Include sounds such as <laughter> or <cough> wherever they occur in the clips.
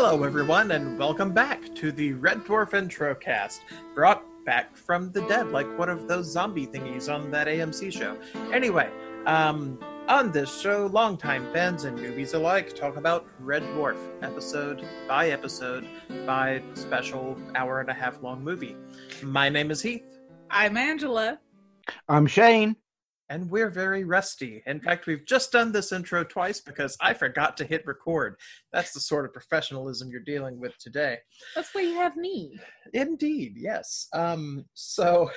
Hello, everyone, and welcome back to the Red Dwarf Introcast, brought back from the dead, like one of those zombie thingies on that AMC show. Anyway, um, on this show, longtime fans and newbies alike talk about Red Dwarf, episode by episode by special hour and a half long movie. My name is Heath, I'm Angela. I'm Shane. And we're very rusty. In fact, we've just done this intro twice because I forgot to hit record. That's the sort of professionalism you're dealing with today. That's why you have me. Indeed, yes. Um, so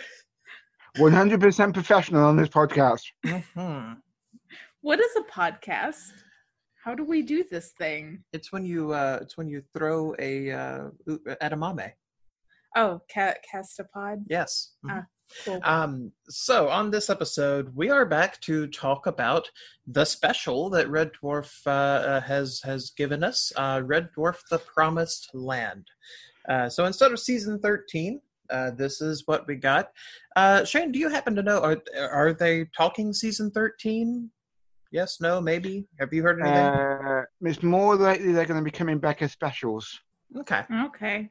<laughs> 100% professional on this podcast. mhm. What is a podcast? How do we do this thing? it's when you uh, it's when you throw a uh, u- edamame. Oh, ca- castapod. Yes. Mhm. Ah. Cool. Um, so on this episode, we are back to talk about the special that Red Dwarf uh, uh, has has given us, uh, Red Dwarf: The Promised Land. Uh, so instead of season thirteen, uh, this is what we got. Uh, Shane, do you happen to know are are they talking season thirteen? Yes, no, maybe. Have you heard anything? Uh, it's more likely they're going to be coming back as specials. okay. okay.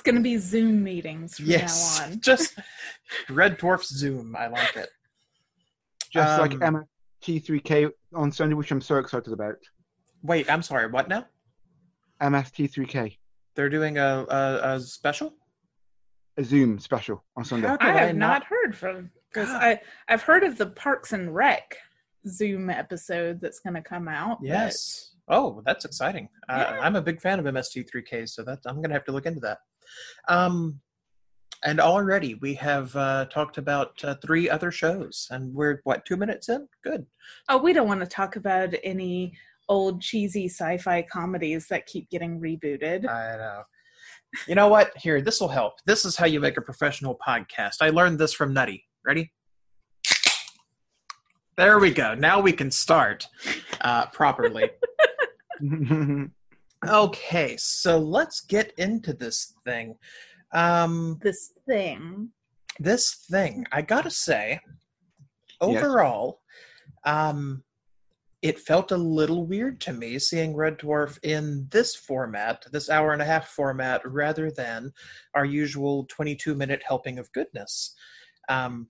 It's going to be Zoom meetings from Yes, now on. <laughs> just Red Dwarf Zoom. I like it. Just like Um, Emma T3K on Sunday, which I'm so excited about. Wait, I'm sorry. What now? MST3K, They're doing a a, a special. a Zoom special on Sunday. How did I I have not heard from because I I've heard of the Parks and Rec Zoom episode that's going to come out. but- Yes. Oh, that's exciting. Uh, I'm a big fan of MST3K, so that I'm gonna have to look into that. Um, and already we have uh, talked about uh, three other shows, and we're what two minutes in? Good. Oh, we don't want to talk about any old cheesy sci-fi comedies that keep getting rebooted. I know. You know what? Here, this will help. This is how you make a professional podcast. I learned this from Nutty. Ready? There we go. Now we can start uh, properly. <laughs> okay, so let's get into this thing. Um, this thing. this thing, I gotta say, Yes. overall, um, it felt a little weird to me seeing Red Dwarf in this format, this hour and a half format, rather than our usual 22 minute helping of goodness. Um,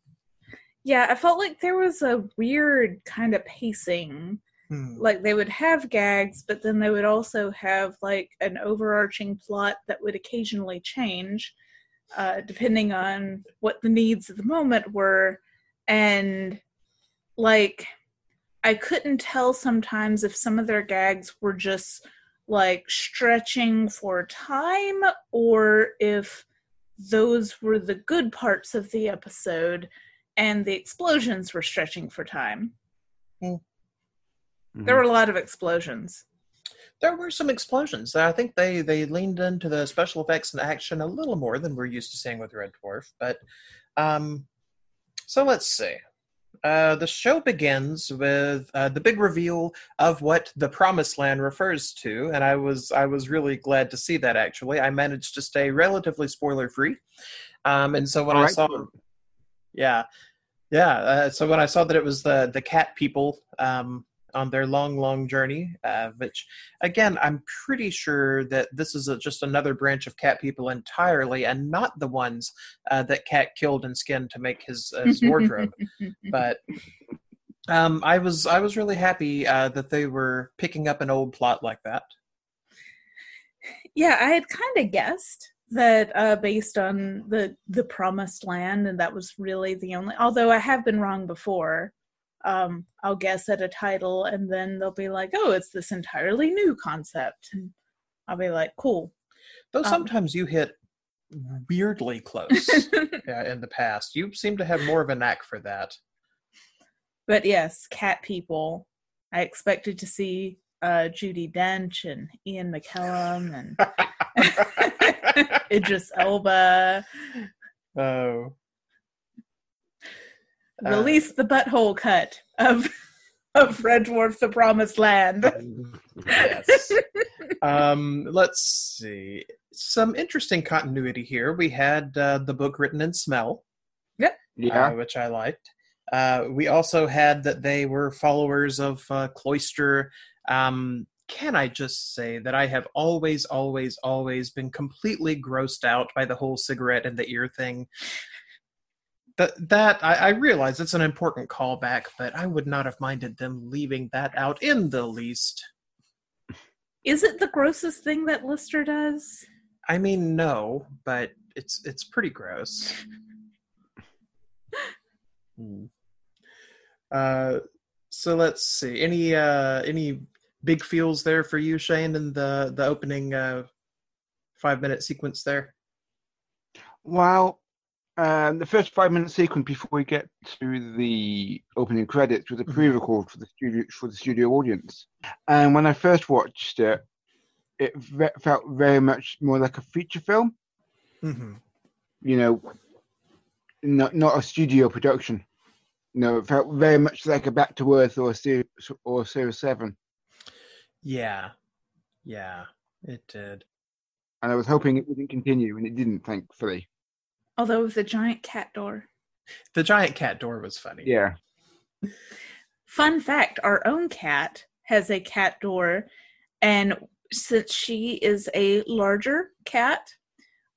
Yeah, I felt like there was a weird kind of pacing. Hmm, Like they would have gags, but then they would also have like an overarching plot that would occasionally change, uh, depending on what the needs of the moment were. And like, I couldn't tell sometimes if some of their gags were just like stretching for time or if those were the good parts of the episode and the explosions were stretching for time. There were a lot of explosions. there were some explosions. I think they, they leaned into the special effects and action a little more than we're used to seeing with Red Dwarf. But um, so let's see. Uh, the show begins with uh, the big reveal of what the Promised Land refers to, and I was I was really glad to see that. Actually, I managed to stay relatively spoiler free, um, and so when I Alright. saw, yeah, yeah, uh, so when I saw that it was the the cat people um, on their long, long journey, uh, which again, I'm pretty sure that this is a, just another branch of cat people entirely, and not the ones uh, that Cat killed and skinned to make his, uh, his wardrobe. but um, I was I was really happy uh, that they were picking up an old plot like that. yeah, I had kind of guessed that uh, based on the the promised land, and that was really the only. Although I have been wrong before. Um, I'll guess at a title, and then they'll be like, "Oh, it's this entirely new concept," and I'll be like, "Cool." Though Um, sometimes you hit weirdly close <laughs> uh, in the past. You seem to have more of a knack for that. but yes, cat people. I expected to see uh, Judi Dench and Ian McKellen and <laughs> <laughs> Idris Elba. oh. Uh, Release the butthole cut of <laughs> of Red Dwarf: The Promised Land. yes. um, let's see. Some interesting continuity here. We had uh, the book written in smell, Yeah. uh, which I liked. Uh, we also had that they were followers of uh, Cloister um, can I just say that I have always, always, always been completely grossed out by the whole cigarette in the ear thing. That that I, I realize it's an important callback, but I would not have minded them leaving that out in the least. Is it the grossest thing that Lister does? I mean, no, but it's it's pretty gross. Hmm. Uh, so let's see. Any uh, any big feels there for you, Shane, in the the opening uh, five minute sequence there? Well, um, the first five minute sequence before we get to the opening credits was a Mhm. pre-record for the studio for the studio audience. And when I first watched it, it ve- felt very much more like a feature film. Mm-hmm. You know, not not a studio production. You know, it felt very much like a Back to Earth or a Series or Series Seven. Yeah, yeah, it did. And I was hoping it wouldn't continue, and it didn't, thankfully. Although the giant cat door. The giant cat door was funny. Yeah. Fun fact our own cat has a cat door, and since she is a larger cat,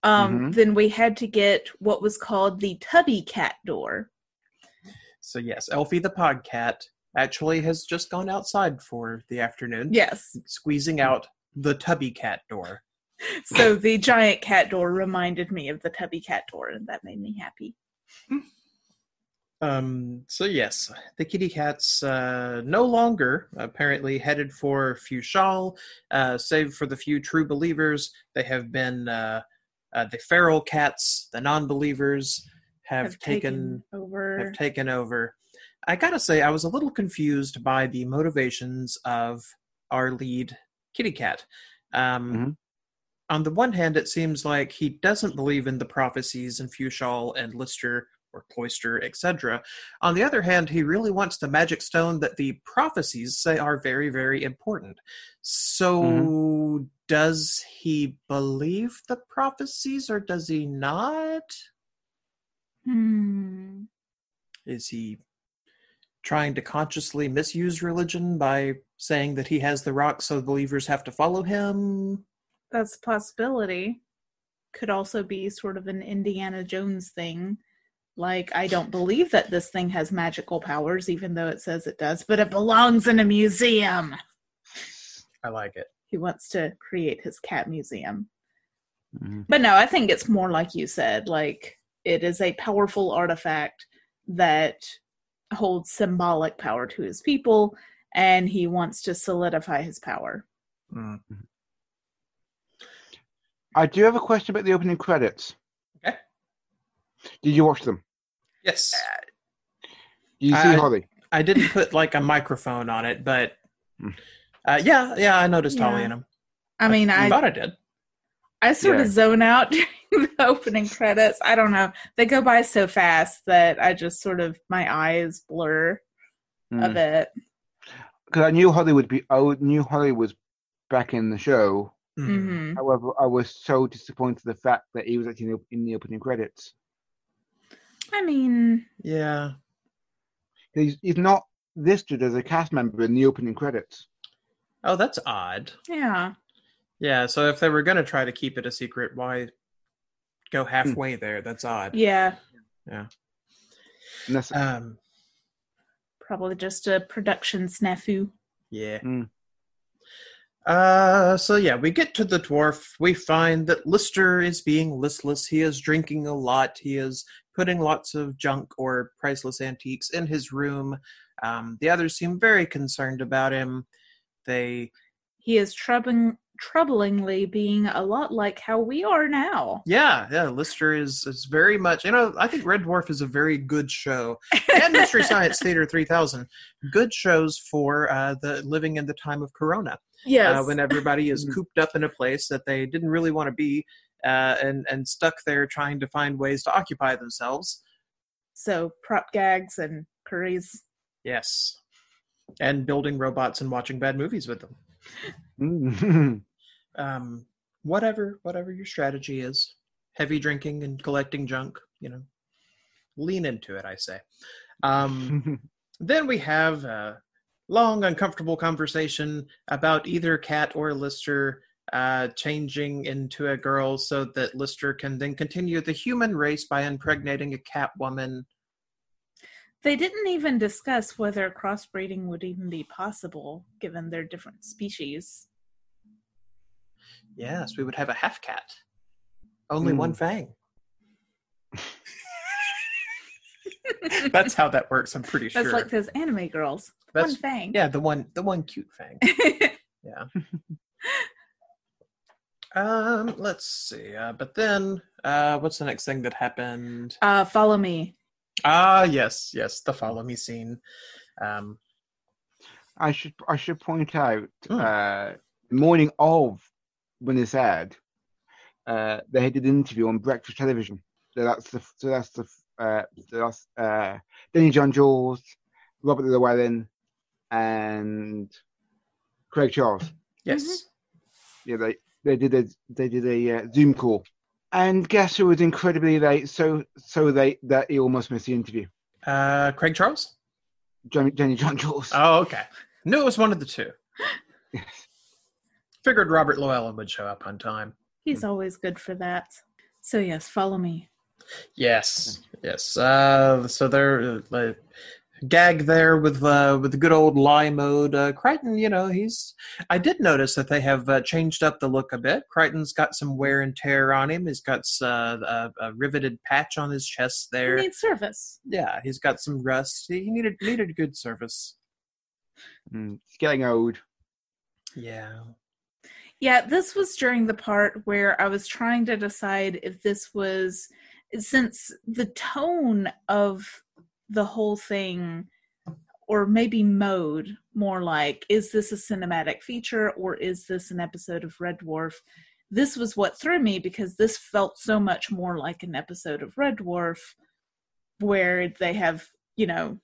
um, Mhm. then we had to get what was called the tubby cat door. So yes, Elfie the podcat actually has just gone outside for the afternoon. Yes. Squeezing out the tubby cat door. So the giant cat door reminded me of the tubby cat door, and that made me happy. Um, so yes, the kitty cats uh, no longer apparently headed for Fuchal, uh, save for the few true believers. They have been uh, uh, the feral cats, the non-believers, have, taken, over. have taken over. I gotta say, I was a little confused by the motivations of our lead kitty cat. Um, Mhm. On the one hand, it seems like he doesn't believe in the prophecies in Fuchal and Lister or Cloister, etc. On the other hand, he really wants the magic stone that the prophecies say are very, very important. So, does he believe the prophecies or does he not? Hmm. Is he trying to consciously misuse religion by saying that he has the rock so believers have to follow him? That's a possibility. Could also be sort of an Indiana Jones thing. Like, I don't believe that this thing has magical powers, even though it says it does, but it belongs in a museum. I like it. He wants to create his cat museum. Mhm. But no, I think it's more like you said. Like, it is a powerful artifact that holds symbolic power to his people, and he wants to solidify his power. Mm. I do have a question about the opening credits. Okay. Did you watch them? Yes. Did you see I- Holly? I didn't put like a microphone on it, but Hmm. uh, yeah, yeah, I noticed Holly Yeah. in them. I mean, I thought I did. I sort Yeah. of zone out <laughs> during the opening credits. I don't know. They go by so fast that I just sort of my eyes blur a bit. Because. I knew Holly would be. I would- knew Holly was back in the show. Mhm. hmm However, I was so disappointed the fact that he was actually in the, in the opening credits. I mean, Yeah. He's, he's not listed as a cast member in the opening credits. Oh, that's odd. yeah. Yeah. So if they were going to try to keep it a secret, why go halfway there? That's odd. Yeah. Yeah. that's, Um. Probably just a production snafu. Yeah. Mm. Uh, so yeah, we get to the dwarf. We find that Lister is being listless. He is drinking a lot. He is putting lots of junk or priceless antiques in his room. Um, the others seem very concerned about him. They, He is troubling troublingly being a lot like how we are now. yeah, yeah. Lister is is very much. You know, I think Red Dwarf is a very good show, and Mystery <laughs> Science Theater three thousand, good shows for uh, the living in the time of Corona. Yes. uh, when everybody is Mhm. cooped up in a place that they didn't really want to be uh, and and stuck there trying to find ways to occupy themselves. so prop gags and curries. Yes, and building robots and watching bad movies with them. Mm. <laughs> Um, whatever, whatever your strategy is, heavy drinking and collecting junk, you know, lean into it. I say. Um, <laughs> then we have a long, uncomfortable conversation about either Cat or Lister uh, changing into a girl so that Lister can then continue the human race by impregnating a cat woman. They didn't even discuss whether crossbreeding would even be possible given their different species. Yes, we would have a half cat. Only one fang. <laughs> That's how that works, I'm pretty sure. That's sure. like those anime girls. That's- One fang. yeah, the one the one cute fang. <laughs> Yeah. um, let's see. Uh, but then uh what's the next thing that happened? uh, follow me. Ah, yes, yes, the follow me scene. Um I should I should point out Hmm. uh, morning of when this aired, uh, they did an interview on breakfast television. So that's the so that's the uh, so that's uh, Danny John-Jules, Robert Llewellyn, and Craig Charles. yes. Yeah, they they did a they did a uh, Zoom call, and guess who was incredibly late? So so late that he almost missed the interview. Uh Craig Charles? Danny, Jenny John Jules. Oh, okay. Knew it was one of the two. <laughs> Yes. Figured Robert Llewellyn would show up on time. He's always good for that. So yes, follow me. Yes, yes. Uh, so they're uh, like, gag there with uh, with the good old lie mode. Uh, Kryten, you know, he's. I did notice that they have uh, changed up the look a bit. Kryten's got some wear and tear on him. He's got uh, a, a riveted patch on his chest He there. needs service. Yeah, he's got some rust. He needed needed good service. Mm, it's getting old. Yeah. Yeah, this was during the part where I was trying to decide if this was since the tone of the whole thing or maybe mode more like is this a cinematic feature or is this an episode of Red Dwarf? This was what threw me because this felt so much more like an episode of Red Dwarf where they have, you know,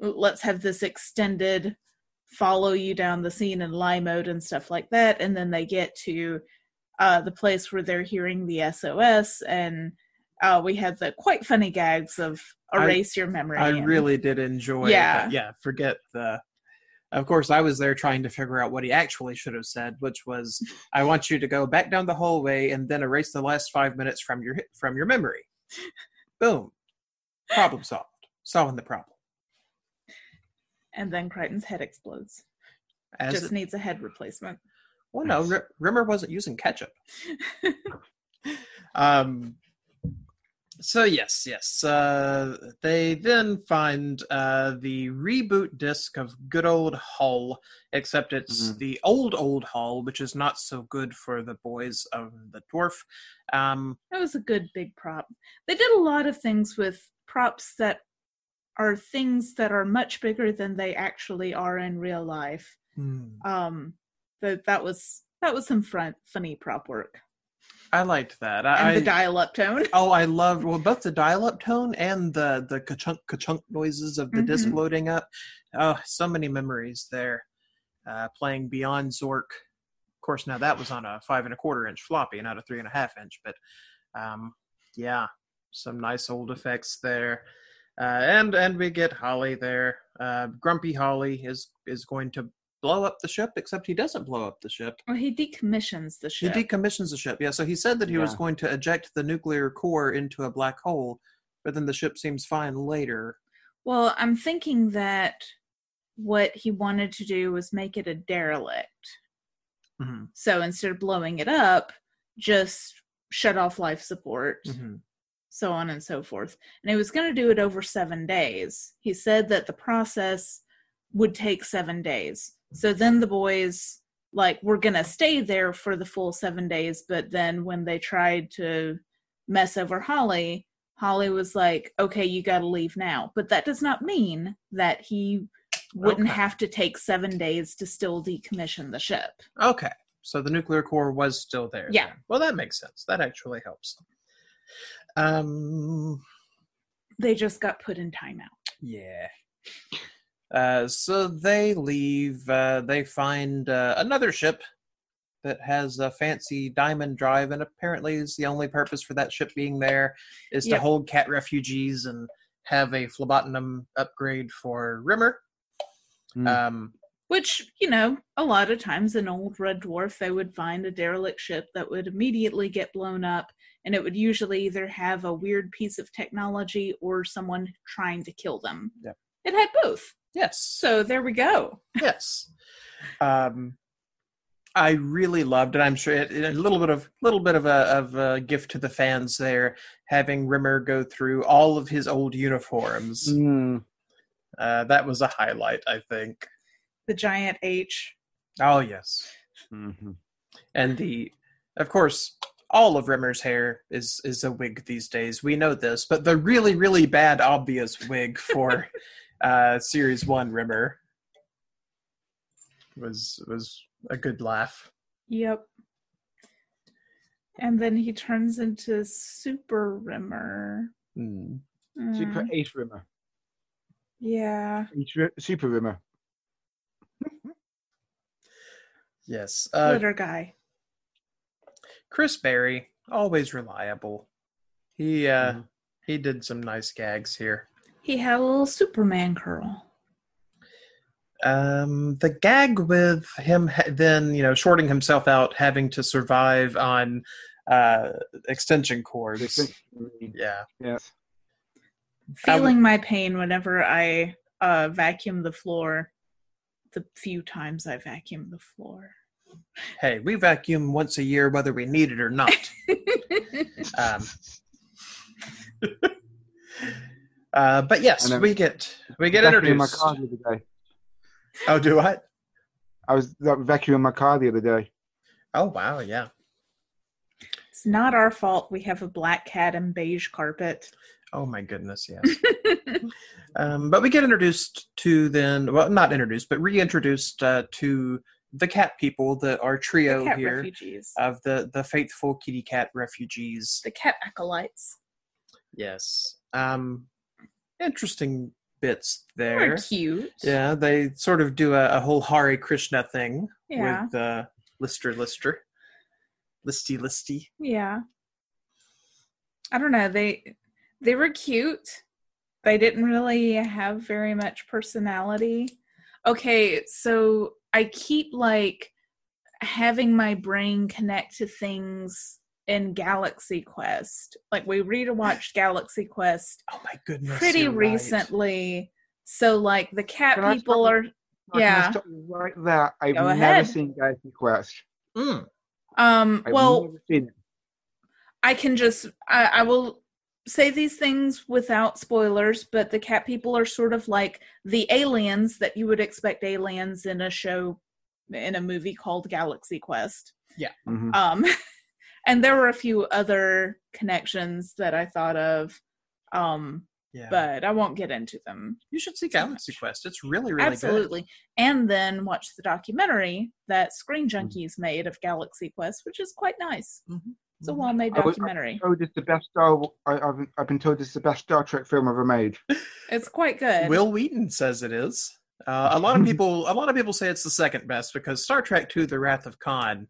let's have this extended follow you down the scene in lie mode and stuff like that and then they get to uh the place where they're hearing the sos and uh we had the quite funny gags of I- erase your memory I and- really did enjoy. Yeah. that. yeah. Forget the. Of course, I was there trying to figure out what he actually should have said, which was, "I want you to go back down the hallway and then erase the last five minutes from your from your memory." Boom, problem solved. Solving the problem. and then kryten's head explodes As just it, needs a head replacement well, no, R- Rimmer wasn't using ketchup. <laughs> Um, so yes, yes. Uh, they then find uh, the reboot disc of good old Hull, except it's Mhm. the old old Hull, which is not so good for the boys of the dwarf. Um, that was a good big prop they did a lot of things with props that are things that are much bigger than they actually are in real life um that that was that was some front funny prop work I liked that. and the dial-up tone Oh, I loved well both the dial-up tone and the the ka-chunk ka-chunk noises of the disc Mhm. loading up. Oh, so many memories there. Uh, playing Beyond Zork. Of course, now that was on a five and a quarter inch floppy, not a three and a half inch. But um, yeah, some nice old effects there. Uh, and and we get Holly there. Uh, Grumpy Holly is is going to blow up the ship, except he doesn't blow up the ship. well he decommissions the ship. He decommissions the ship. Yeah, so he said that he was going to eject the nuclear core into a black hole, but then the ship seems fine later. Well, I'm thinking that what he wanted to do was make it a derelict. Mm-hmm. So instead of blowing it up, just shut off life support, Mm-hmm. so on and so forth. And he was going to do it over seven days. He said that the process would take seven days. So then the boys, like, were going to stay there for the full seven days. But then when they tried to mess over Holly, Holly was like, okay, you got to leave now. But that does not mean that he wouldn't Okay. have to take seven days to still decommission the ship. Okay, so the nuclear core was still there. Yeah. then. Well, that makes sense. That actually helps. Um. They just got put in timeout. Yeah. Uh, so they leave. Uh, they find uh, another ship that has a fancy diamond drive, and apparently is the only purpose for that ship being there is to hold cat refugees and have a phlebotinum upgrade for Rimmer. Hmm. Um, Which, you know, a lot of times in Old Red Dwarf, they would find a derelict ship that would immediately get blown up, and it would usually either have a weird piece of technology or someone trying to kill them. Yep. It had both. Yes. So there we go. yes. Um, I really loved it. I'm sure it, it- a little bit of little bit of a of a gift to the fans there, having Rimmer go through all of his old uniforms. Mm. Uh, that was a highlight, I think. The giant H. Oh yes, Mhm. and the, of course, all of Rimmer's hair is is a wig these days. We know this, but the really really bad obvious wig for <laughs> uh, series one Rimmer was was a good laugh. Yep. And then he turns into Super Rimmer. Hmm. Super Mm, Ace Rimmer. yeah. Ace Ri- Super Rimmer. Yes. Uh, Glitter guy. Chris Barrie, always reliable. He uh Mhm. he did some nice gags here. He had a little Superman curl. Um the gag with him ha- then, you know, shorting himself out having to survive on uh extension cords. Yeah. Yes. I would- Feeling my pain whenever I uh, vacuum the floor. The few times I vacuum the floor. Hey, we vacuum once a year whether we need it or not. <laughs> um uh but yes, we get we get Vacuuming my car the other day. Oh, do what? I was like, vacuuming my car the other day. Oh wow, yeah. it's not our fault we have a black cat and beige carpet. Oh my goodness, yes. <laughs> Um, but we get introduced to then, well, not introduced, but reintroduced uh, to the cat people, the our trio the cat here refugees. of the the faithful kitty cat refugees. the cat acolytes. Yes, um, interesting bits there. They're cute. Yeah, they sort of do a, a whole Hare Krishna thing Yeah. with uh, Lister Lister, Listy Listy. Yeah. I don't know. They they were cute. They didn't really have very much personality. Okay, so I keep like having my brain connect to things in Galaxy Quest. Like we rewatched <gasps> Galaxy Quest Oh my goodness! pretty you're right. recently. So like the cat Can people are Can Yeah. stop you right there. I've Go never ahead. seen Galaxy Quest. Mm. um I've well never seen it. I can just I, I will say these things without spoilers, but the cat people are sort of like the aliens that you would expect aliens in a show in a movie called Galaxy Quest. Mhm. Um <laughs> and there were a few other connections that I thought of. Um, Yeah, but I won't get into them. you should see Galaxy much. Quest. It's really really good. Absolutely. And then watch the documentary that Screen Mm-hmm. Junkies made of Galaxy Quest, which is quite nice. Mhm. It's a well made I was- documentary. told it's the best Star. I, I've I've been told it's the best Star Trek film ever made. <laughs> It's quite good. Wil Wheaton says it is. Uh, a lot of <laughs> people, a lot of people say it's the second best because Star Trek II: The Wrath of Khan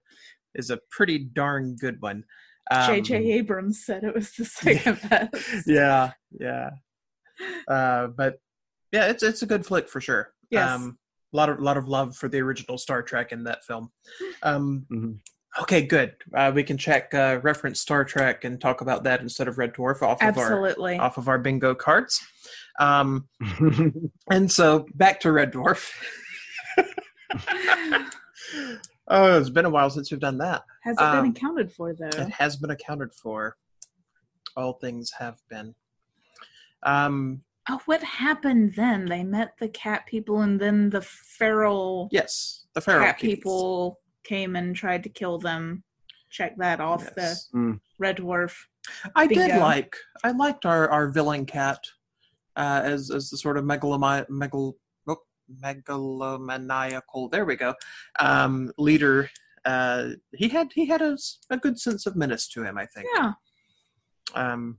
is a pretty darn good one. Um, J.J. Abrams said it was the <laughs> <laughs> second best. Yeah, yeah. Uh, but yeah, it's it's a good flick for sure. Yes. Um, a lot of lot of love for the original Star Trek in that film. Um, Mhm. okay, good. Uh, we can check uh, reference Star Trek and talk about that instead of Red Dwarf off of our off of our bingo cards. Um, <laughs> and so back to Red Dwarf. Oh, it's been a while since we've done that. Has it Um, been accounted for though? It has been accounted for. All things have been. Um, Oh, what happened then? They met the cat people, and then the feral yes, the feral cat kitties. people came and tried to kill them. Check that off Yes. the Red Dwarf. I did like. I liked our our villain cat uh, as as the sort of megaloma, megal, megalomaniacal. There we go. Um, leader. Uh, he had he had a, a good sense of menace to him. I think. Yeah, Um,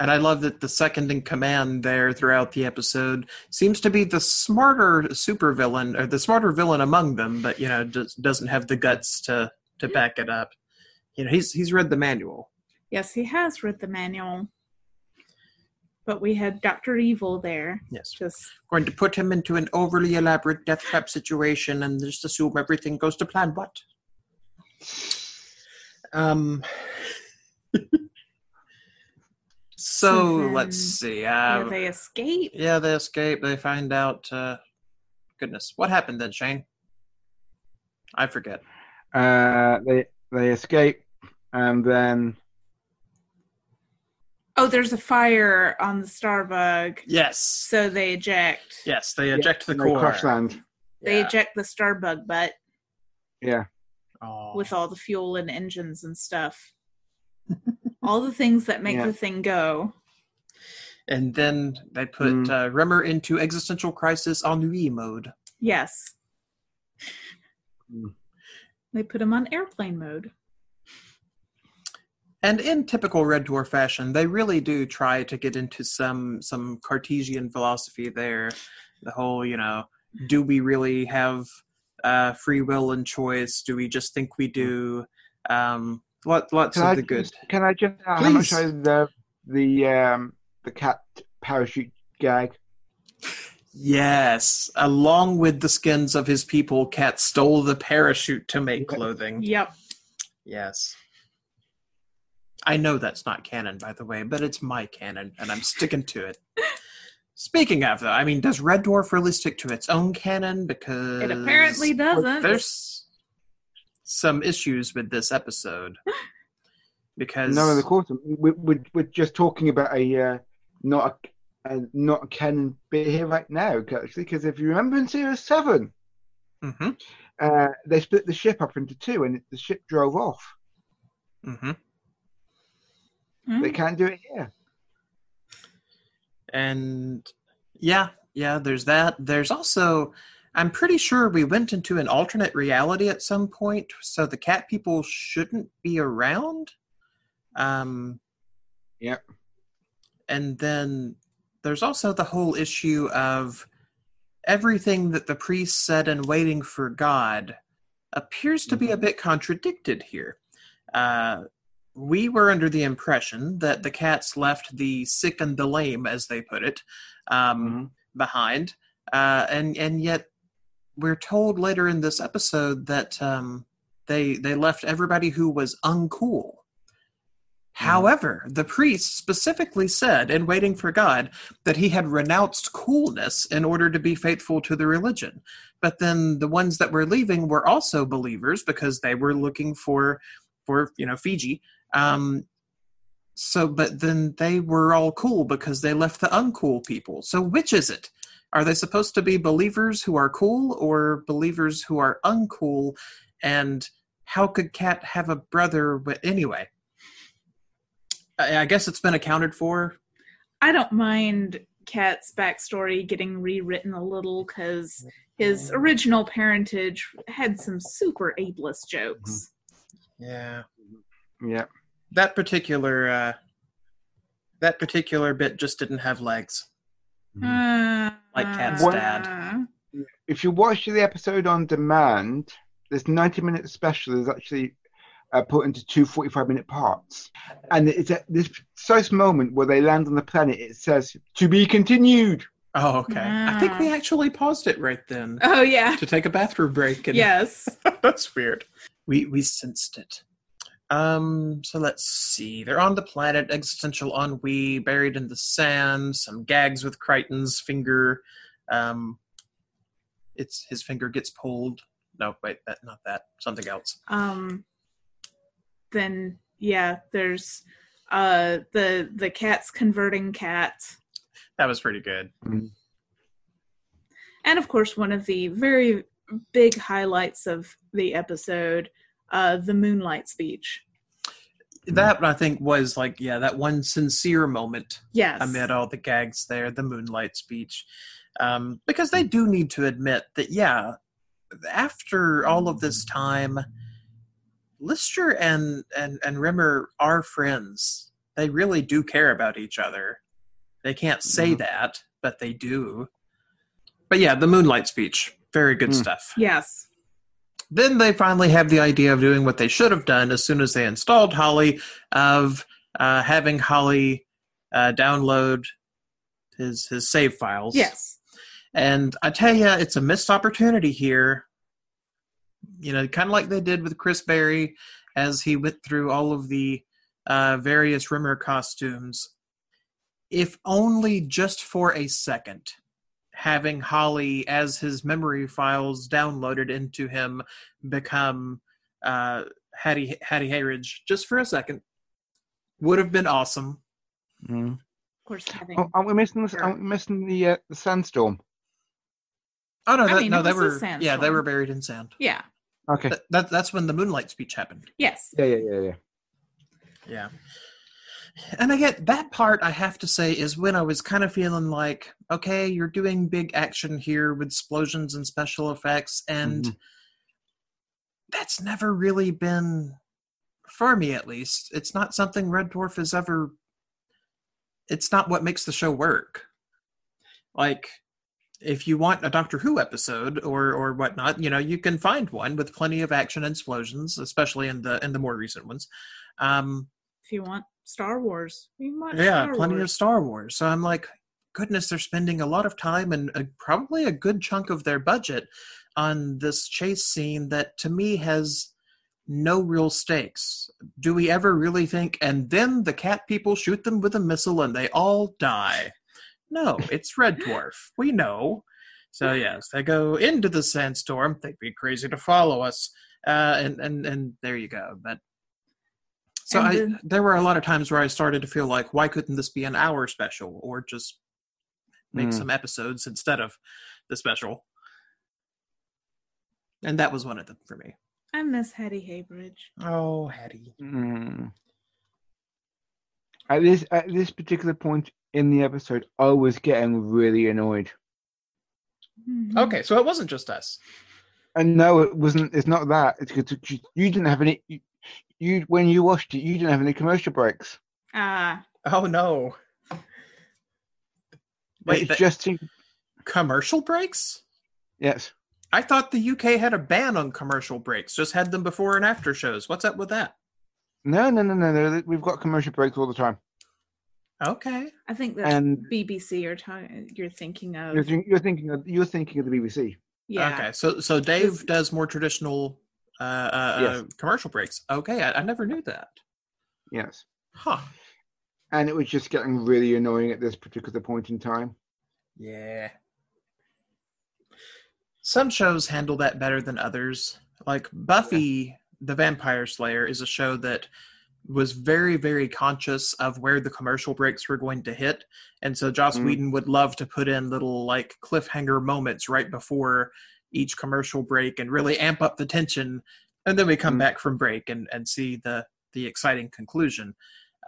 and I love that the second in command there throughout the episode seems to be the smarter supervillain or the smarter villain among them, but you know does, doesn't have the guts to to back it up. You know, he's he's read the manual. yes, he has read the manual. But we had Doctor Evil there. Yes. Just Going to put him into an overly elaborate death trap situation and just assume everything goes to plan. What? Um. <laughs> so So then- let's see. yeah, Uh, they escape. yeah, they escape. They find out. Uh, goodness, what happened then, Shane? I forget. Uh, they they escape, and then Oh, there's a fire on the Starbug, Yes. so they eject. Yes, they eject the they core. crash land. They Yeah. eject the Starbug butt Yeah, Aw. with all the fuel and engines and stuff. <laughs> all the things that make Yeah. the thing go. and then they put Mm. uh, Rimmer into existential crisis ennui mode. Yes. Mm. They put him on airplane mode. And in typical Red Dwarf fashion, they really do try to get into some some Cartesian philosophy there. The whole, you know, do we really have uh, free will and choice? Do we just think we do? Um, lot, lots can of I the good. just, can I just uh, how much Please. I love the um the cat parachute gag? Yes, along with the skins of his people, Cat stole the parachute to make clothing. Yep. Yes. I know that's not canon, by the way, but it's my canon, and I'm sticking to it. Speaking of, though, I mean, does Red Dwarf really stick to its own canon? Because It apparently doesn't. There's some issues with this episode <laughs> because No, of course. We, we, we're just talking about a uh, not a, a not a canon bit here right now, actually. Because if you remember in series seven, hmm uh, they split the ship up into two, and the ship drove off. hmm Hmm? They can't do it here. and yeah, yeah, there's that. There's also, I'm pretty sure we went into an alternate reality at some point, so the cat people shouldn't be around. Um, Yep. And then there's also the whole issue of everything that the priest said in Waiting for God appears to be a bit contradicted here. Uh, we were under the impression that the cats left the sick and the lame, as they put it, um, behind, uh, and and yet we're told later in this episode that um, they they left everybody who was uncool. However, the priest specifically said in Waiting for God that he had renounced coolness in order to be faithful to the religion. But then the ones that were leaving were also believers because they were looking for for you know Fiji. Um, so, but then they were all cool because they left the uncool people. So, which is it? Are they supposed to be believers who are cool or believers who are uncool? And how could Cat have a brother? But anyway, I, I guess it's been accounted for. I don't mind Cat's backstory getting rewritten a little because his original parentage had some super ableist jokes. Yeah, Yeah. That particular uh, that particular bit just didn't have legs. Uh, Like Cat's uh, dad. If you watch the episode on demand, this 90 minute special is actually uh, put into two 45 minute parts. And it's at this precise moment where they land on the planet, it says, to be continued. Oh, okay. I think we actually paused it right then Oh yeah. to take a bathroom break. And Yes. <laughs> That's weird. We we sensed it. Um, so let's see. They're on the planet, existential ennui, buried in the sand, some gags with Kryten's finger. Um it's his finger gets pulled. No, wait, that not that. Something else. Um. Then yeah, there's uh the the cat's converting cat, That was pretty good. and of course one of the very big highlights of the episode, uh, the moonlight speech. That I think was like, yeah, that one sincere moment Yes. amid all the gags there, the moonlight speech. Um, because they do need to admit that, yeah, after all of this time, Lister and, and, and Rimmer are friends. They really do care about each other. They can't say Mhm. that, but they do. But yeah, the moonlight speech, very good Mm. stuff. Yes. Then they finally have the idea of doing what they should have done as soon as they installed Holly, of uh, having Holly uh, download his his save files. Yes. And I tell you, it's a missed opportunity here. You know, kind of like they did with Chris Barrie as he went through all of the uh, various Rimmer costumes. If only just for a second, having Holly as his memory files downloaded into him become uh, Hattie Hattie Hayridge just for a second would have been awesome. Mm. Of course, having. Oh, aren't we missing this? Aren't we missing the uh, the sandstorm? Oh no, I that, mean, no, they were yeah, they were buried in sand. Yeah. Okay. That, that that's when the moonlight speech happened. Yes. Yeah, yeah, yeah, yeah. Yeah. And I get that part, I have to say, is when I was kind of feeling like, okay, you're doing big action here with explosions and special effects, and Mhm. that's never really been, for me at least, it's not something Red Dwarf has ever, it's not what makes the show work. Like, if you want a Doctor Who episode or or whatnot, you know, you can find one with plenty of action and explosions, especially in the in the more recent ones. Um, If you want Star Wars, yeah, Star plenty Wars. of Star Wars. So I'm like, goodness, they're spending a lot of time and uh, probably a good chunk of their budget on this chase scene that to me has no real stakes. Do we ever really think, and then the cat people shoot them with a missile and they all die? No, it's Red Dwarf. We know. So yes, they go into the sandstorm. They'd be crazy to follow us, uh, and and and there you go. But so I, then- there were a lot of times where I started to feel like, why couldn't this be an hour special, or just make Mm. some episodes instead of the special? And that was one of them for me. I miss Hattie Hayridge. Oh, Hattie. Mm. At this at this particular point in the episode, I was getting really annoyed. Mhm. Okay, so it wasn't just us. And no, it wasn't. It's not that. It's because you, you didn't have any. You, you when you watched it, you didn't have any commercial breaks. Ah, Oh no. Wait, it's the just in- commercial breaks? yes. I thought the UK had a ban on commercial breaks. Just had them before and after shows. What's up with that? No, no, no, no, no. We've got commercial breaks all the time. Okay. I think that's And BBC you're talking. You're thinking of. you're, think, you're thinking of you're thinking of the BBC. yeah. Okay. So so Dave does more traditional uh, uh, Yes. uh, commercial breaks. Okay, I, I never knew that. Yes. Huh. And it was just getting really annoying at this particular point in time. Yeah. Some shows handle that better than others. Like Buffy the Vampire Slayer is a show that was very, very conscious of where the commercial breaks were going to hit. And so Joss Mm. Whedon would love to put in little like cliffhanger moments right before each commercial break and really amp up the tension. And then we come Mm. back from break and, and see the the exciting conclusion.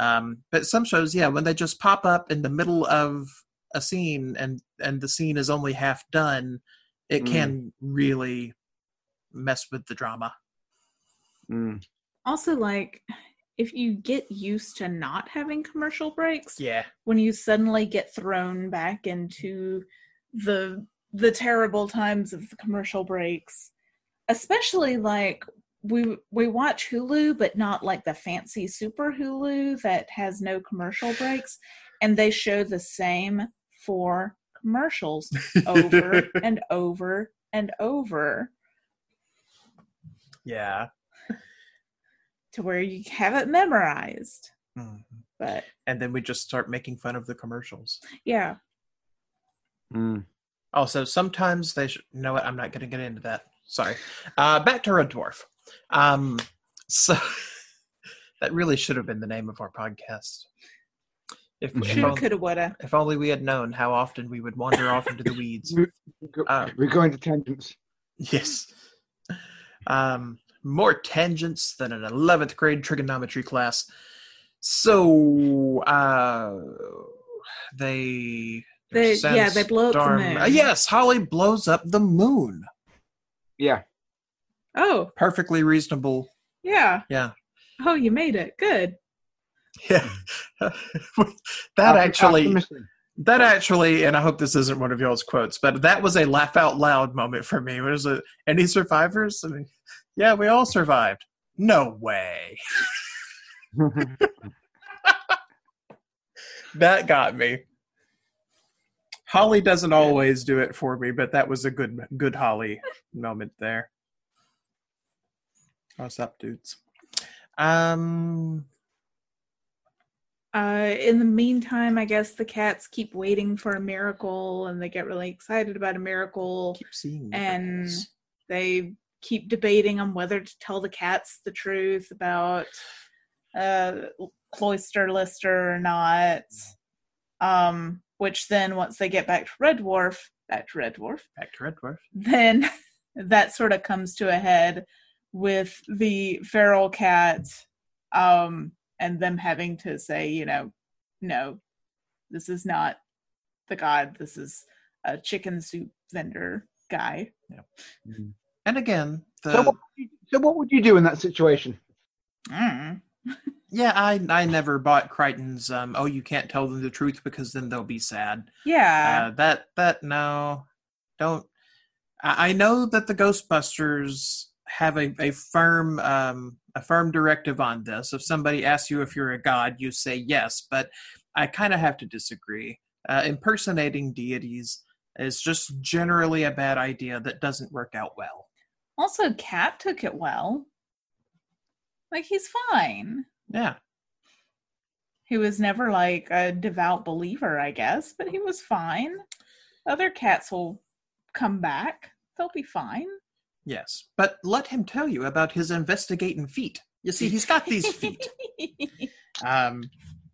Um, but some shows, yeah, when they just pop up in the middle of a scene and and the scene is only half done, it Mm. can really mess with the drama. Mm. Also, like, if you get used to not having commercial breaks, Yeah. when you suddenly get thrown back into the the terrible times of the commercial breaks, especially like we we watch Hulu, but not like the fancy super Hulu that has no commercial breaks, and they show the same four commercials <laughs> over and over and over yeah. to where you have it memorized. Mhm. But And then we just start making fun of the commercials. yeah, Mm. Also, sometimes they should. You know what? I'm not going to get into that. Sorry. Uh, back to Red Dwarf. Um, so <laughs> that really should have been the name of our podcast. If, if, shoulda, only, coulda, woulda. if only we had known how often we would wander off into the weeds. <laughs> We- go- Uh, We're going to tangents. Yes. Um, more tangents than an 11th grade trigonometry class. So, uh, they. They- yeah, they blow up the moon. Uh, yes, Holly blows up the moon. Yeah. Oh, Perfectly reasonable. yeah. Yeah. Oh, you made it. Good. Yeah. <laughs> that actually. That actually, and I hope this isn't one of y'all's quotes, but that was a laugh out loud moment for me. Was it any survivors? I mean, yeah, we all survived. No way. <laughs> <laughs> That got me. Holly doesn't always do it for me, but that was a good good Holly moment there. What's up, dudes? Um, Uh, in the meantime, I guess the cats keep waiting for a miracle and they get really excited about a miracle. keep seeing And-. They keep debating on whether to tell the cats the truth about uh, Cloister Lister or not. Um, which then, once they get back to Red Dwarf, back to Red Dwarf, back to Red Dwarf. then <laughs> that sort of comes to a head with the feral cat um and them having to say you know no this is not the god this is a chicken soup vendor guy Yeah. And again, the So what, would you, so what would you do in that situation? Mm. Yeah, I I never bought Kryten's. Um, oh, you can't tell them the truth because then they'll be sad. yeah Uh, that that no, don't. I, I know that the Ghostbusters have a, a firm um, a firm directive on this. If somebody asks you if you're a god, you say yes. But I kind of have to disagree. Uh, impersonating deities is just generally a bad idea that doesn't work out well. also cat took it well like he's fine Yeah, he was never like a devout believer i guess but he was fine other cats will come back they'll be fine yes. But let him tell you about his investigating feet. You see, he's got these feet. <laughs> Um,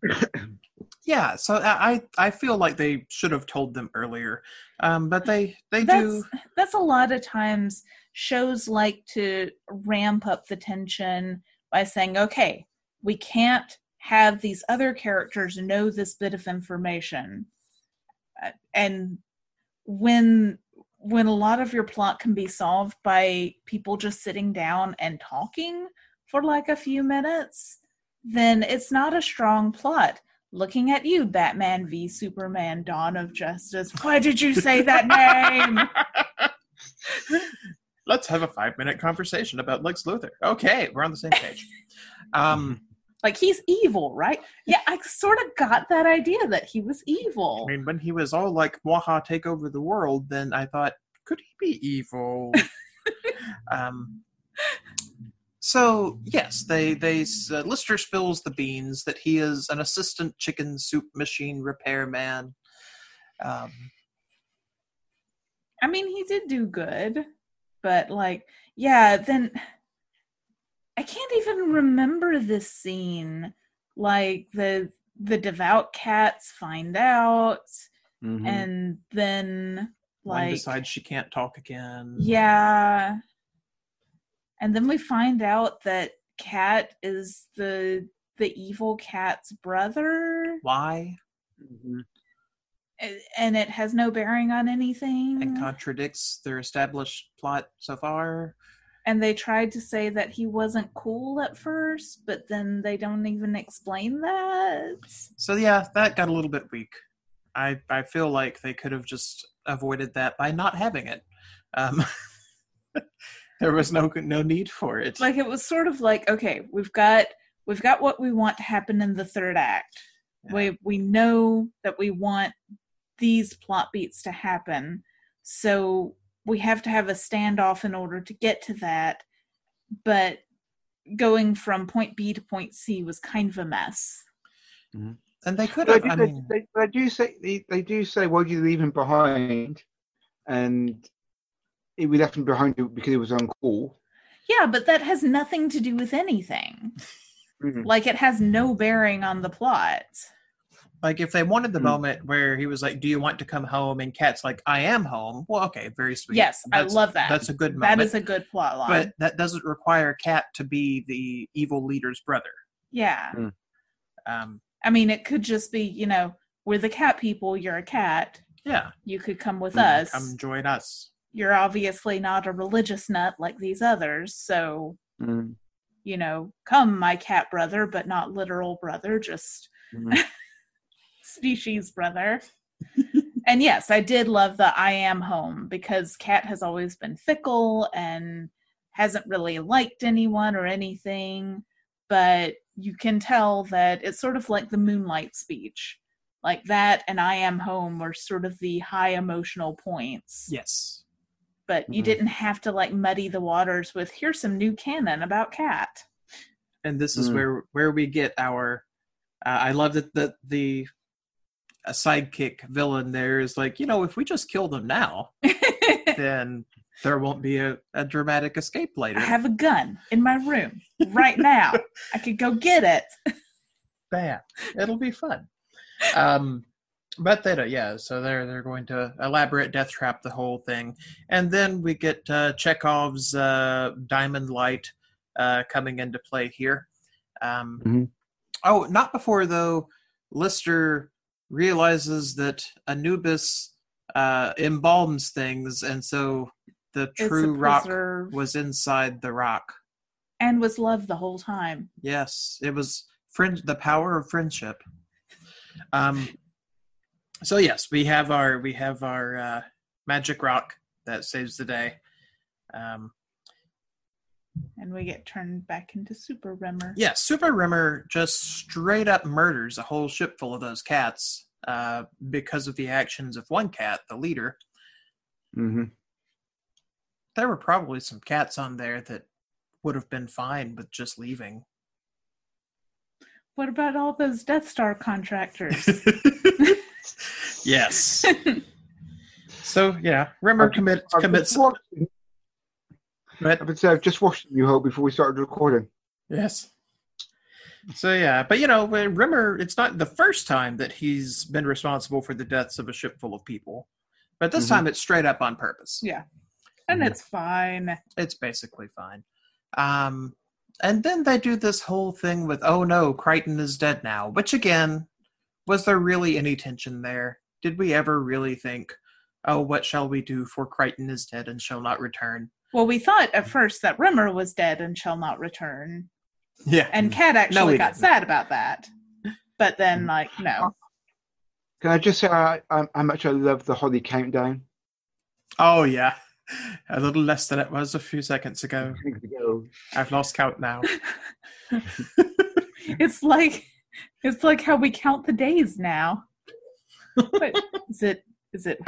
<coughs> yeah, so I I feel like they should have told them earlier, um, but they they that's do. that's a lot of times shows like to ramp up the tension by saying okay we can't have these other characters know this bit of information Uh, and when when a lot of your plot can be solved by people just sitting down and talking for like a few minutes then it's not a strong plot looking at you batman v superman dawn of justice why did you say that name <laughs> Let's have a five minute conversation about Lex Luthor. Okay, we're on the same page. Um, like he's evil, right? Yeah, I sort of got that idea that he was evil. I mean, when he was all like "Waha, take over the world," then I thought, could he be evil? <laughs> um, so yes, they they uh, Lister spills the beans that he is an assistant chicken soup machine repairman. Um, I mean, he did do good, but like, yeah, then I can't even remember this scene. Like the the devout cats find out, Mhm. and then one like decides she can't talk again. Yeah. And then we find out that Cat is the the evil cat's brother Why? Mhm. and it has no bearing on anything. And contradicts their established plot so far. And they tried to say that he wasn't cool at first, but then they don't even explain that. So yeah, that got a little bit weak. I I feel like they could have just avoided that by not having it. Um, <laughs> there was no no need for it. Like it was sort of like, okay, we've got we've got what we want to happen in the third act. Yeah. we we know that we want these plot beats to happen so we have to have a standoff in order to get to that but going from point b to point c was kind of a mess and they could have. they, I do- mean, they, they do say they, they do say why did you leave him behind, and he we left him behind because it was uncool. yeah but that has nothing to do with anything Mhm. like it has no bearing on the plot like if they wanted the Hmm. moment where he was like, "Do you want to come home?" and Cat's like, "I am home." Well, okay, very sweet. yes i love that That's a good moment. that is a good plot line but that doesn't require Cat to be the evil leader's brother. yeah Um, i mean it could just be you know we're the cat people you're a cat yeah, you could come with Hmm, us come join us. you're obviously not a religious nut like these others so Mm, you know come my cat brother but not literal brother just mm. <laughs> species brother <laughs> and yes i did love the i am home because cat has always been fickle and hasn't really liked anyone or anything but you can tell that it's sort of like the moonlight speech like that and I am home were sort of the high emotional points. Yes. But you Mhm. didn't have to like muddy the waters with here's some new canon about cat. And this is Mm. where where we get our. Uh, I love that the the a sidekick villain there is like you know if we just kill them now <laughs> then there won't be a, a dramatic escape later. I have a gun in my room right now. I could go get it. Bam. It'll be fun. Um, but they don't. Yeah, so they're they're going to elaborate death trap the whole thing, and then we get uh, Chekhov's uh, diamond light uh, coming into play here. Um, Mhm. Oh, not before though. Lister realizes that Anubis uh, embalms things, and so the true rock preserve. was inside the rock. and was love the whole time. Yes, it was friend the power of friendship. Um so yes, we have our we have our uh magic rock that saves the day. Um And we get turned back into Super Rimmer. yeah, Super Rimmer just straight up murders a whole ship full of those cats uh because of the actions of one cat, the leader. Mm-hmm. There were probably some cats on there that would have been fine with just leaving. What about all those Death Star contractors? <laughs> <laughs> yes. So yeah, Rimmer I've- commit, I've commits. Just watched, But I've, been saying, I've just watched New Hope before we started recording. Yes. So yeah, but you know, when Rimmer, it's not the first time that he's been responsible for the deaths of a ship full of people, but this Mhm. time it's straight up on purpose. yeah. And it's fine. It's basically fine. Um, and then they do this whole thing with, oh no, Kryten is dead now. Which again, was there really any tension there? Did we ever really think, oh, what shall we do? For Kryten is dead and shall not return. Well, we thought at first that Rimmer was dead and shall not return. Yeah. And Cat actually we got didn't. sad about that. But then, Mm. like, no. Can I just say I, I, how much I love the Holly countdown? Oh yeah. A little less than it was a few seconds ago. I've lost count now. <laughs> It's like it's like how we count the days now. Wait, is it is it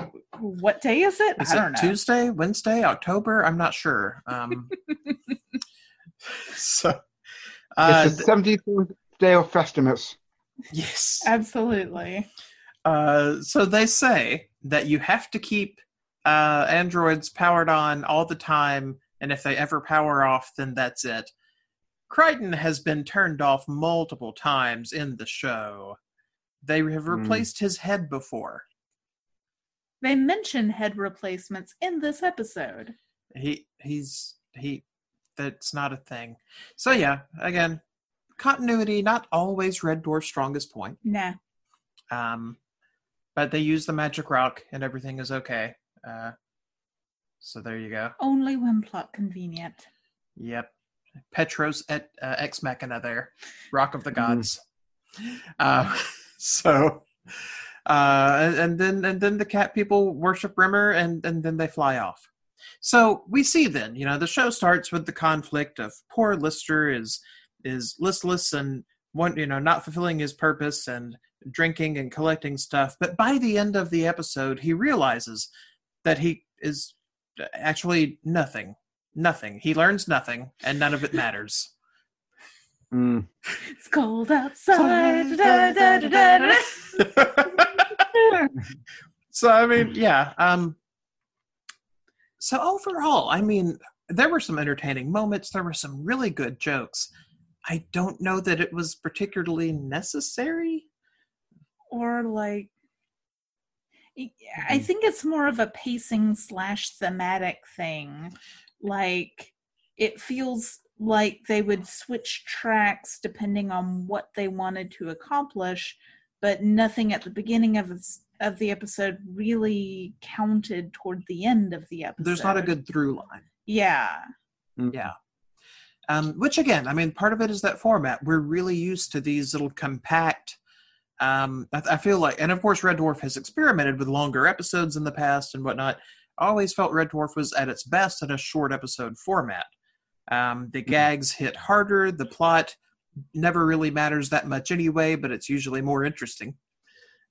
what day is it? Is I it don't know. Tuesday, Wednesday, October? I'm not sure. Um, <laughs> so, uh, it's the 74th day of Festimus. yes. Absolutely. Uh, so they say that you have to keep uh, androids powered on all the time, and if they ever power off, then that's it. Kryten has been turned off multiple times in the show. They have Hmm. replaced his head before. They mention head replacements in this episode. he he's he that's not a thing so yeah again continuity not always red dwarf's strongest point Nah. um but they use the magic rock and everything is okay uh so there you go Only when plot convenient. yep petros et uh, ex machina there rock of the Mm. gods uh <laughs> so uh and, and then and then the cat people worship rimmer and and then they fly off so we see then you know the show starts with the conflict of poor lister is is listless and one you know not fulfilling his purpose and drinking and collecting stuff but by the end of the episode he realizes that he is actually nothing nothing he learns nothing and none of it matters Mm. It's cold outside. da, da, da. <laughs> so I mean, yeah. Um, so overall, I mean, there were some entertaining moments. There were some really good jokes. I don't know that it was particularly necessary. or like I think it's more of a pacing slash thematic thing. Like it feels like they would switch tracks depending on what they wanted to accomplish, but nothing at the beginning of of the episode really counted toward the end of the episode. There's not a good through line. yeah. Yeah. Um, which again, I mean, part of it is that format. We're really used to these little compact. Um, I, I feel like, and of course, Red Dwarf has experimented with longer episodes in the past and whatnot. I always felt Red Dwarf was at its best in a short episode format. Um, the gags hit harder. The plot never really matters that much anyway, but it's usually more interesting.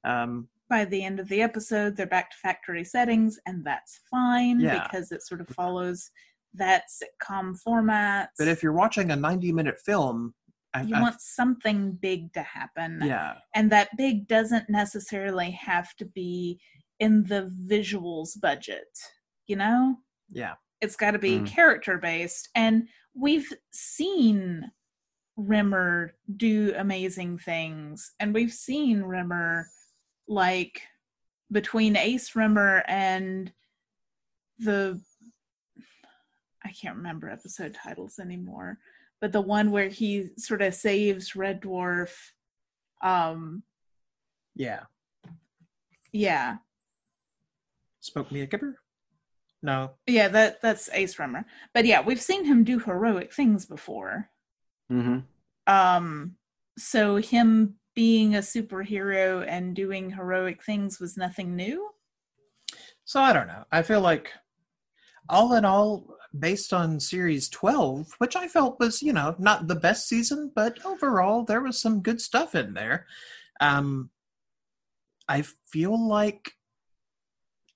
Um, By the end of the episode, they're back to factory settings, and that's fine Yeah. because it sort of follows that sitcom format. but if you're watching a 90 minute film, I, you I- want something big to happen, yeah, and that big doesn't necessarily have to be in the visuals budget. You know, yeah, it's got to be Mm. character based, and we've seen Rimmer do amazing things, and we've seen Rimmer like between Ace Rimmer and the I can't remember episode titles anymore, but the one where he sort of saves Red Dwarf. Um, yeah. yeah, Spoke me a kipper? No. yeah, that that's Ace Rimmer. But yeah, we've seen him do heroic things before. hmm Um, so him being a superhero and doing heroic things was nothing new. So I don't know. I feel like, all in all, based on series 12, which I felt was, you know, not the best season, but overall, there was some good stuff in there. Um, I feel like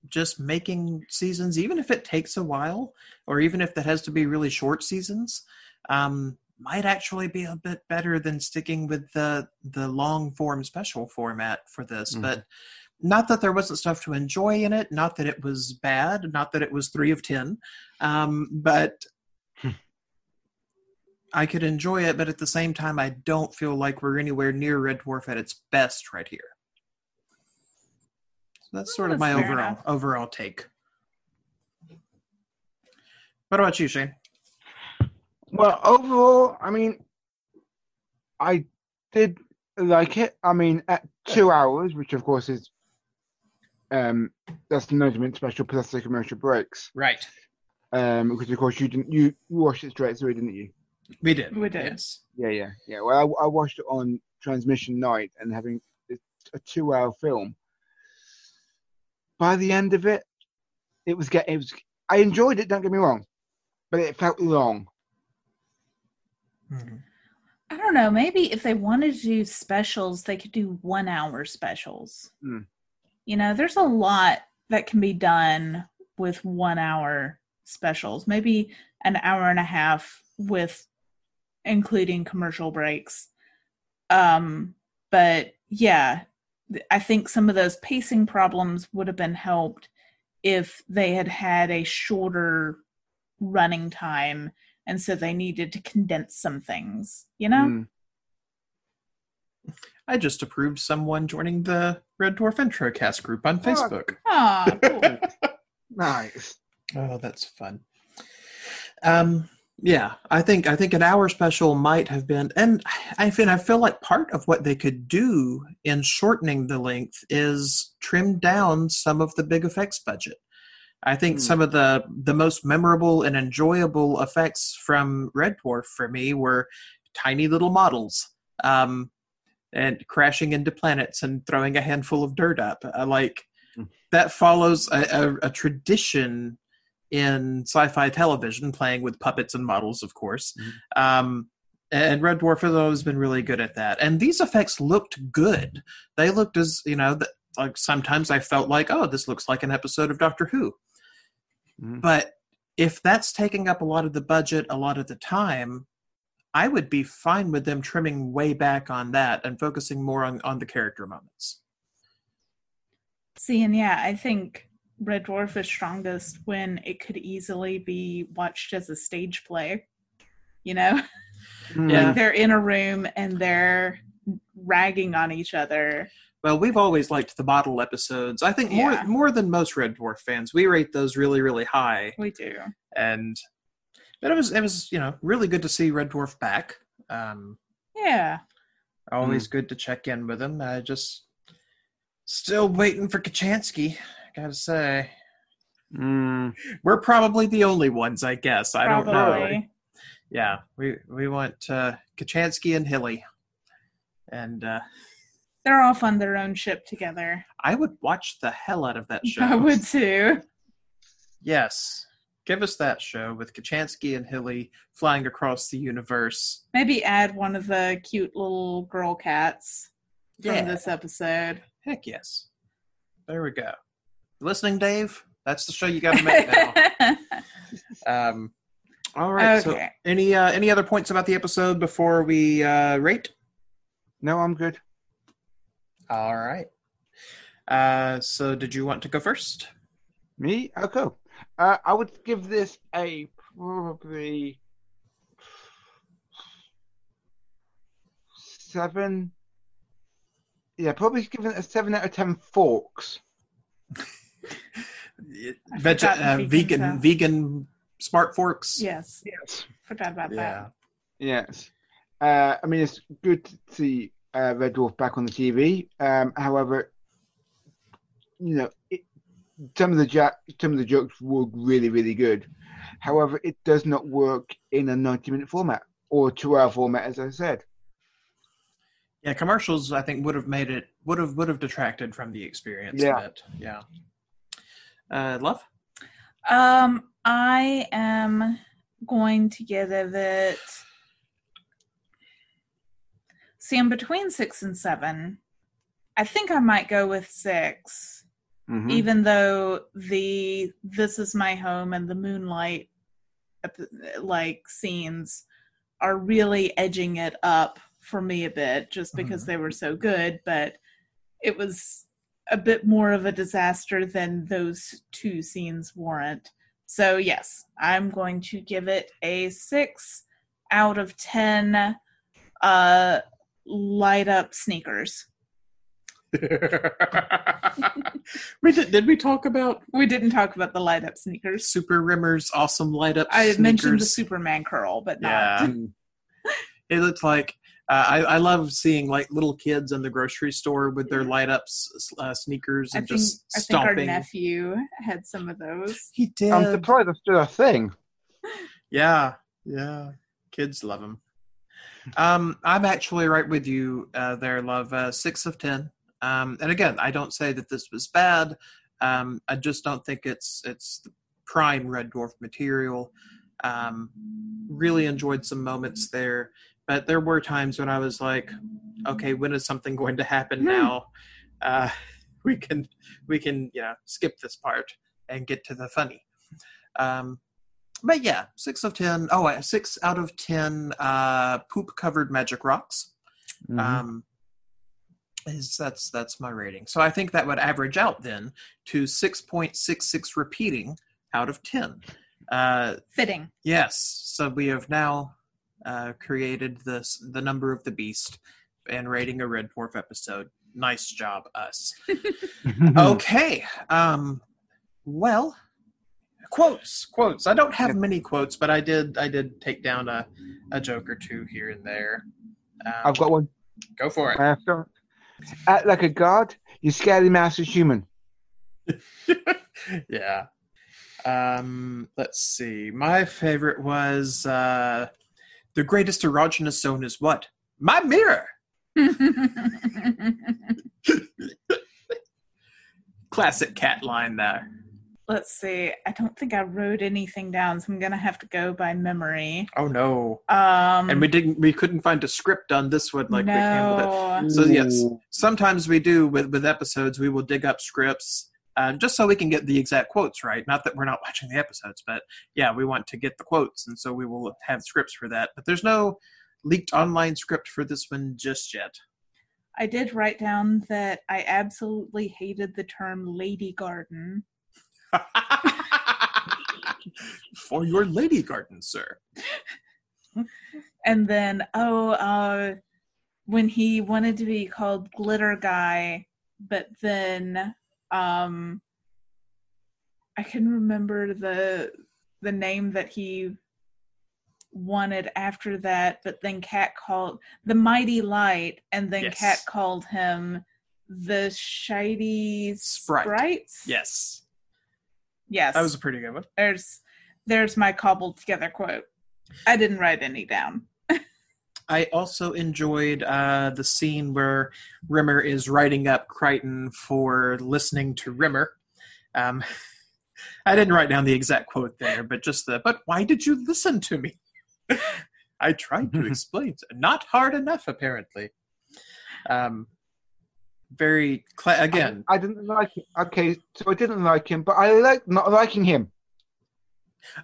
just making seasons, even if it takes a while, or even if that has to be really short seasons, um, might actually be a bit better than sticking with the the long form special format for this. Mhm. But not that there wasn't stuff to enjoy in it, not that it was bad, not that it was three of ten, um, but Hmm. I could enjoy it. But at the same time, I don't feel like we're anywhere near Red Dwarf at its best right here. So that's sort of my overall enough. overall take. What about you, Shane? Well, overall, I mean, I did like it. I mean, at two hours, which of course is um that's the measurement special plus the commercial breaks. Right. Um, because of course you didn't you, you watched it straight through, didn't you? We did. We did. Yes. Yeah, yeah, yeah. Well, I, I watched it on transmission night and having a two-hour film. By the end of it, it was get it was. I enjoyed it. Don't get me wrong, but it felt long. Mhm. I don't know. Maybe if they wanted to do specials, they could do one hour specials. Hmm. You know, there's a lot that can be done with one hour specials. Maybe an hour and a half with including commercial breaks. Um, but yeah, I think some of those pacing problems would have been helped if they had had a shorter running time and so they needed to condense some things you know Mm. I just approved someone joining the Red Dwarf Introcast group on Facebook. <laughs> Ah, cool. <laughs> Nice. Oh, that's fun. Um, yeah, I think I think an hour special might have been, and I feel I feel like part of what they could do in shortening the length is trim down some of the big effects budget. I think Hmm. some of the the most memorable and enjoyable effects from Red Dwarf for me were tiny little models. Um, and crashing into planets and throwing a handful of dirt up. I like Hmm. that follows a, a, a tradition in sci-fi television, playing with puppets and models, of course. Mhm. Um, and Red Dwarf has always been really good at that. And these effects looked good. They looked as you know, th- like sometimes I felt like, oh, this looks like an episode of Doctor Who. Mhm. But if that's taking up a lot of the budget, a lot of the time, I would be fine with them trimming way back on that and focusing more on, on the character moments. see and yeah i think red dwarf is strongest when it could easily be watched as a stage play you know <laughs> Mm. Yeah. like they're in a room and they're ragging on each other Well, we've always liked the bottle episodes. I think more Yeah. more than most Red Dwarf fans. We rate those really, really high. we do And but it was it was, you know, really good to see Red Dwarf back. Um yeah always good to check in with him. I just still waiting for Kochanski, I gotta say. Mm. We're probably the only ones, I guess. I don't know. Yeah, we we want uh, Kochanski and Hilly, and uh, they're off on their own ship together I would watch the hell out of that show. <laughs> i would too Yes, give us that show with Kochanski and Hilly flying across the universe. maybe add one of the cute little girl cats from this episode Heck yes. There we go. Listening, Dave? That's the show you got to make now. <laughs> um, all right. So, any uh, any other points about the episode before we uh, rate? No, I'm good. All right. Uh, so, did you want to go first? Me? Okay. Uh, I would give this a probably seven. Yeah, probably give it a seven out of ten forks. <laughs> Veg- uh, vegan vegan vegan smart forks. yes. Yes. Forgot about Yeah. Yes. Uh, I mean, it's good to see uh, Red Dwarf back on the TV. Um, however, you know, it, some of the ja- some of the jokes were really, really good. However, it does not work in a ninety-minute format or two-hour format, as I said. Yeah, commercials I think would have made it would have would have detracted from the experience Yeah. a bit. Yeah. Uh, love. Um, I am going to give it. See, I'm between six and seven. I think I might go with six. Mhm. even though the this is my home and the moonlight like scenes are really edging it up for me a bit just because they were so good but it was a bit more of a disaster than those two scenes warrant so yes i'm going to give it a six out of ten uh light up sneakers <laughs> we did. Did we talk about we didn't talk about the light up sneakers Super Rimmer's awesome light up? Sneakers. I had mentioned the? Superman curl, but not. Yeah, <laughs> it looked like. Uh, I, I love seeing like little kids in the grocery store with their light up uh, sneakers I and think just I think our nephew had some of those. he did. I'm surprised that's still a thing. <laughs> Yeah, yeah. Kids love them. Um, I'm actually right with you uh, there, love. Uh, six of ten. Um, and again, I don't say that this was bad. Um, I just don't think it's it's the prime Red Dwarf material. Um, really enjoyed some moments there, but there were times when I was like, okay, when is something going to happen Hmm. now? Uh, <laughs> we can we can you know skip this part and get to the funny. Um, but yeah, six of ten. Oh, uh, out of ten. Uh, poop covered magic rocks. Mhm. Um, is that's that's my rating. So I think that would average out then to six point six six repeating out of ten. Uh, Fitting. yes. So we have now uh, created this the number of the beast and rating a red dwarf episode. Nice job, us. Mm-hmm. <laughs> Okay. Um well quotes. Quotes. I don't have many quotes, but I did I did take down a, a joke or two here and there. Um, I've got one. go for it. May Act like a god. You scaredy mouse is human. <laughs> yeah. Um let's see. My favorite was uh the greatest erogenous zone is what? My mirror. <laughs> Classic cat line there. Let's see. I don't think I wrote anything down, so I'm gonna have to go by memory. Oh no. Um, and we didn't we couldn't find a script on this one like we came with it. no. So, yes. Sometimes we do with with episodes we will dig up scripts uh, just so we can get the exact quotes right not that we're not watching the episodes but yeah we want to get the quotes and so we will have scripts for that but there's no leaked online script for this one just yet I did write down that I absolutely hated the term lady garden. <laughs> for your lady garden sir And then, oh, uh, when he wanted to be called Glitter Guy, but then um, I can remember the the name that he wanted after that, but then Cat called the Mighty Light, and then Yes. Cat called him the Shady Sprite. Sprites. yes yes. that was a pretty good one there's there's my cobbled together quote. I didn't write any down. <laughs> I also enjoyed uh, the scene where Rimmer is writing up Kryten for listening to Rimmer. Um, <laughs> I didn't write down the exact quote there, but just the, but why did you listen to me? <laughs> I tried to explain. Not hard enough, apparently. Um, very cla- again. I didn't like him. Okay, so I didn't like him, but I like not liking him.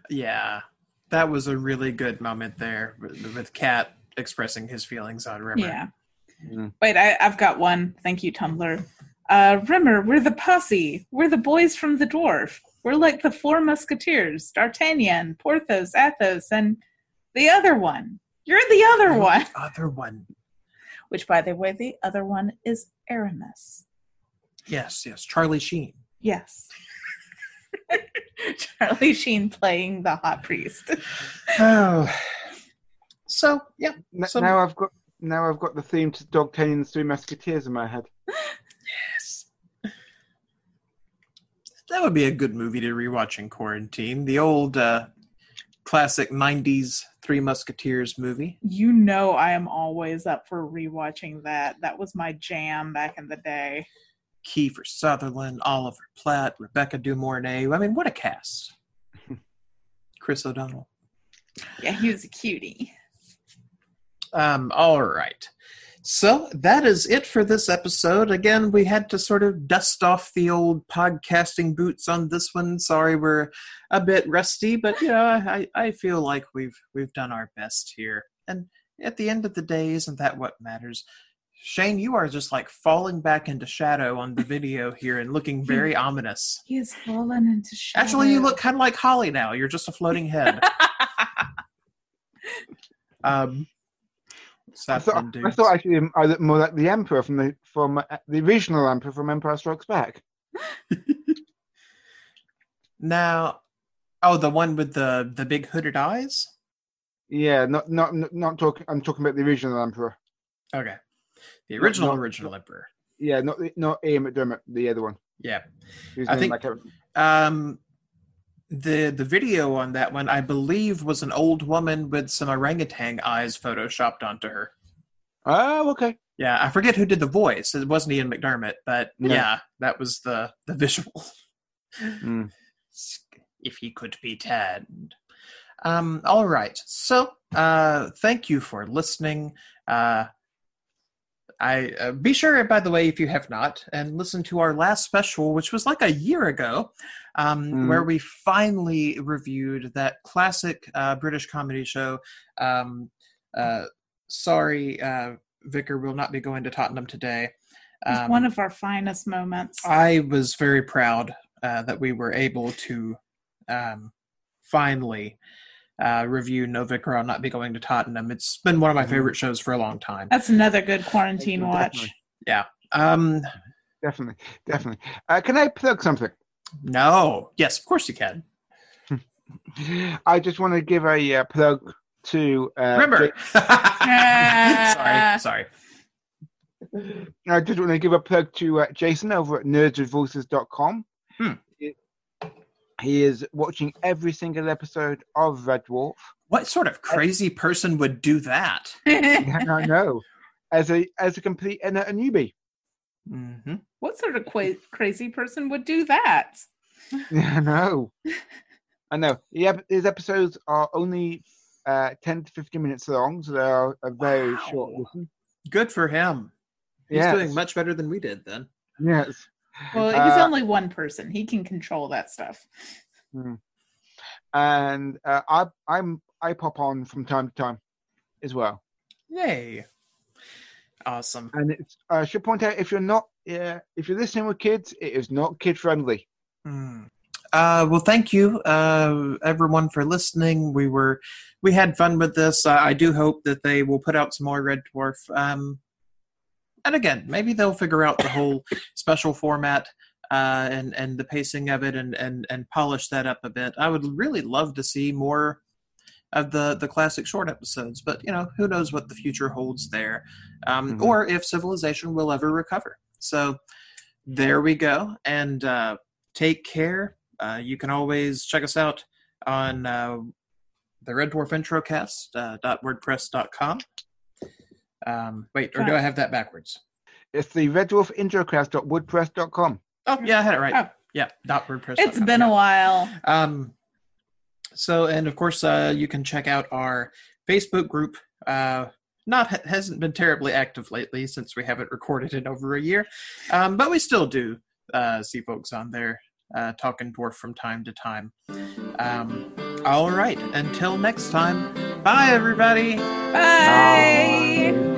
Yeah, that was a really good moment there with, with Cat expressing his feelings on Rimmer. Yeah. Mm. Wait, I, I've got one. Thank you, Tumblr. Uh, Rimmer, we're the posse. We're the boys from the dwarf. We're like the four musketeers D'Artagnan, Porthos, Athos, and the other one. You're the other one. The Other one. Which, by the way, the other one is Aramis. Yes, yes. Charlie Sheen. Yes. <laughs> Charlie Sheen playing the hot priest. Oh. So yeah, N- Some- Now I've got now I've got the theme to D'Artagnan and the Three Musketeers in my head. yes. That would be a good movie to rewatch in quarantine. The old uh, classic '90s Three Musketeers movie. You know, I am always up for rewatching that. That was my jam back in the day. Kiefer Sutherland, Oliver Platt, Rebecca De Mornay. I mean, what a cast! <laughs> Chris O'Donnell. Yeah, he was a cutie. Um, all right. So that is it for this episode. Again, we had to sort of dust off the old podcasting boots on this one. Sorry, we're a bit rusty, but you know, I, I feel like we've we've done our best here. And at the end of the day, isn't that what matters? Shane, you are just like falling back into shadow on the video here and looking <laughs> very ominous. He has fallen into shadow. Actually, you look kind of like Holly now. You're just a floating head. <laughs> Um, I thought, I thought actually I looked more like the Emperor from the from uh, the original Emperor from Empire Strikes Back. <laughs> Now, oh, the one with the the big hooded eyes. Yeah, not not not- talking. I'm talking about the original Emperor. Okay, the original not- original emperor. Yeah, not not Ian McDiarmid, the other one. Yeah. Whose I think- I can't- Um, the the video on that one, I believe, was an old woman with some orangutan eyes photoshopped onto her. Oh, okay. Yeah, I forget who did the voice. It wasn't Ian McDiarmid, but No. yeah, that was the the visual. Mm. <laughs> if he could be tanned. Um, all right. So, uh, thank you for listening. Uh, I uh, be sure, by the way, if you have not, and listen to our last special, which was like a year ago, um, Mhm. where we finally reviewed that classic uh, British comedy show. Um, uh, sorry, uh, Vicar will not be going to Tottenham today. Um, one of our finest moments. I was very proud uh, that we were able to um, finally uh, review No Vicar I'll Not Be Going to Tottenham. It's been one of my Mhm. favorite shows for a long time. That's another good quarantine watch. Definitely. Um, Definitely, definitely. Uh, can I plug something? no, yes, of course you can. <laughs> I just want to give a uh, plug to. Uh, Remember. Ah. <laughs> sorry, sorry. I just want to give a plug to uh, Jason over at nerdswithvoices.com. Hmm. He, he is watching every single episode of Red Dwarf. What sort of crazy person would do that? <laughs> I know. As a as a complete and a newbie. hmm what sort of qua- crazy person would do that? <laughs> Yeah, I know. I know. The ep- his episodes are only uh, 10 to 15 minutes long, so they are a very Wow. short listen. Good for him. He's Yes. doing much better than we did then. Yes. Well, he's Uh, only one person. He can control that stuff. And uh, I I'm I pop on from time to time as well. Yay. Awesome. And it's I should point out if you're not uh, if you're listening with kids, it is not kid friendly. Hmm. Uh, well, thank you, uh, everyone, for listening. We were, we had fun with this. Uh, I do hope that they will put out some more Red Dwarf. Um, and again, maybe they'll figure out the whole <coughs> special format uh, and and the pacing of it, and and and polish that up a bit. I would really love to see more of the the classic short episodes, but you know, who knows what the future holds there, um, Mhm. or if civilization will ever recover. So there we go, and uh, take care. Uh, you can always check us out on uh, the Red Dwarf Introcast uh, wordpress.com. Um, wait, or do I have that backwards? It's the Red Dwarf Introcast.wordpress.com. Oh, yeah, I had it right. Oh. Yeah, dot WordPress. It's been a while. Um, so, and of course, uh, you can check out our Facebook group, uh, not hasn't been terribly active lately since we haven't recorded in over a year, um, but we still do uh, see folks on there uh, talking dwarf from time to time. Um, all right, until next time, bye everybody. Bye. Bye.